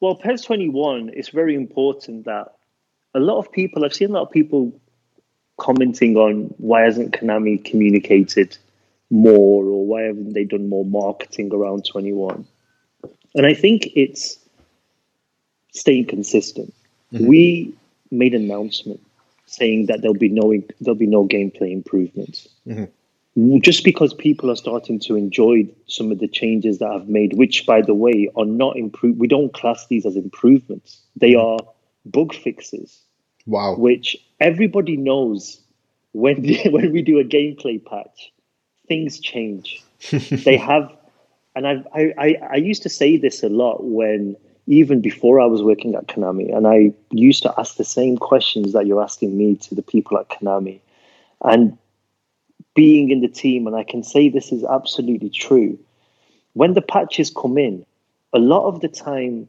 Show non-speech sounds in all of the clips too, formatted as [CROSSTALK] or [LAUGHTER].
Well, PES 21, it's very important that a lot of people, I've seen a lot of people commenting on why hasn't Konami communicated more or why haven't they done more marketing around 21? And I think it's staying consistent. Mm-hmm. We made an announcement saying that there'll be no there'll be no gameplay improvements. Mm-hmm. Just because people are starting to enjoy some of the changes that I've made, which by the way are not improve. We don't class these as improvements. They mm-hmm. are bug fixes. Wow. Which everybody knows when [LAUGHS] when we do a gameplay patch, things change. [LAUGHS] they have, and I, I I used to say this a lot when even before I was working at Konami, and I used to ask the same questions that you're asking me to the people at Konami, and being in the team, and I can say this is absolutely true. When the patches come in, a lot of the time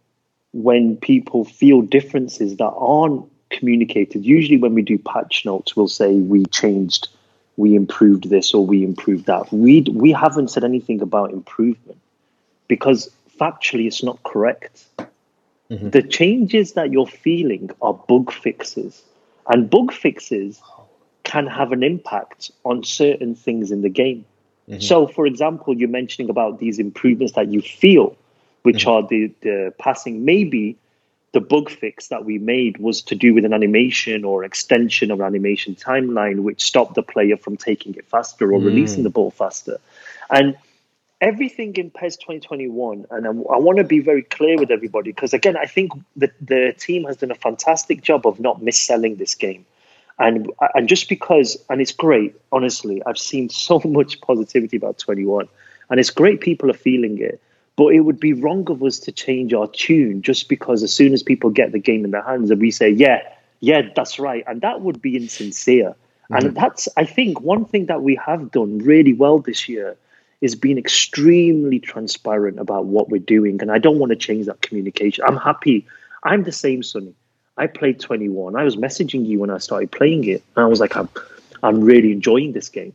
when people feel differences that aren't communicated, usually when we do patch notes, we'll say we changed, we improved this, or we improved that. We we haven't said anything about improvement because factually it's not correct. Mm-hmm. The changes that you're feeling are bug fixes, and bug fixes can have an impact on certain things in the game. Mm-hmm. So, for example, you're mentioning about these improvements that you feel, which mm-hmm. are the, the passing. Maybe the bug fix that we made was to do with an animation or extension of animation timeline, which stopped the player from taking it faster or mm. releasing the ball faster. And everything in PES 2021, and I, I want to be very clear with everybody because again, I think the the team has done a fantastic job of not misselling this game, and and just because, and it's great. Honestly, I've seen [LAUGHS] so much positivity about 21, and it's great. People are feeling it. But it would be wrong of us to change our tune just because as soon as people get the game in their hands and we say, yeah, yeah, that's right. And that would be insincere. Mm-hmm. And that's, I think, one thing that we have done really well this year is being extremely transparent about what we're doing. And I don't want to change that communication. I'm happy. I'm the same, Sonny. I played 21. I was messaging you when I started playing it. And I was like, I'm, I'm really enjoying this game.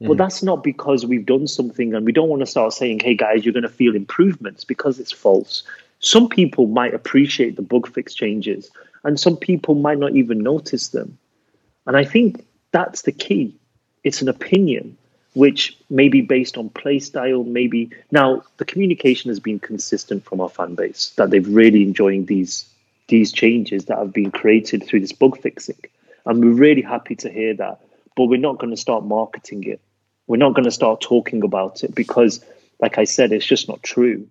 Mm. But that's not because we've done something and we don't want to start saying, hey guys, you're going to feel improvements because it's false. Some people might appreciate the bug fix changes and some people might not even notice them. And I think that's the key. It's an opinion which may be based on play style, maybe now the communication has been consistent from our fan base that they've really enjoying these these changes that have been created through this bug fixing. And we're really happy to hear that. But we're not going to start marketing it. We're not going to start talking about it because, like I said, it's just not true.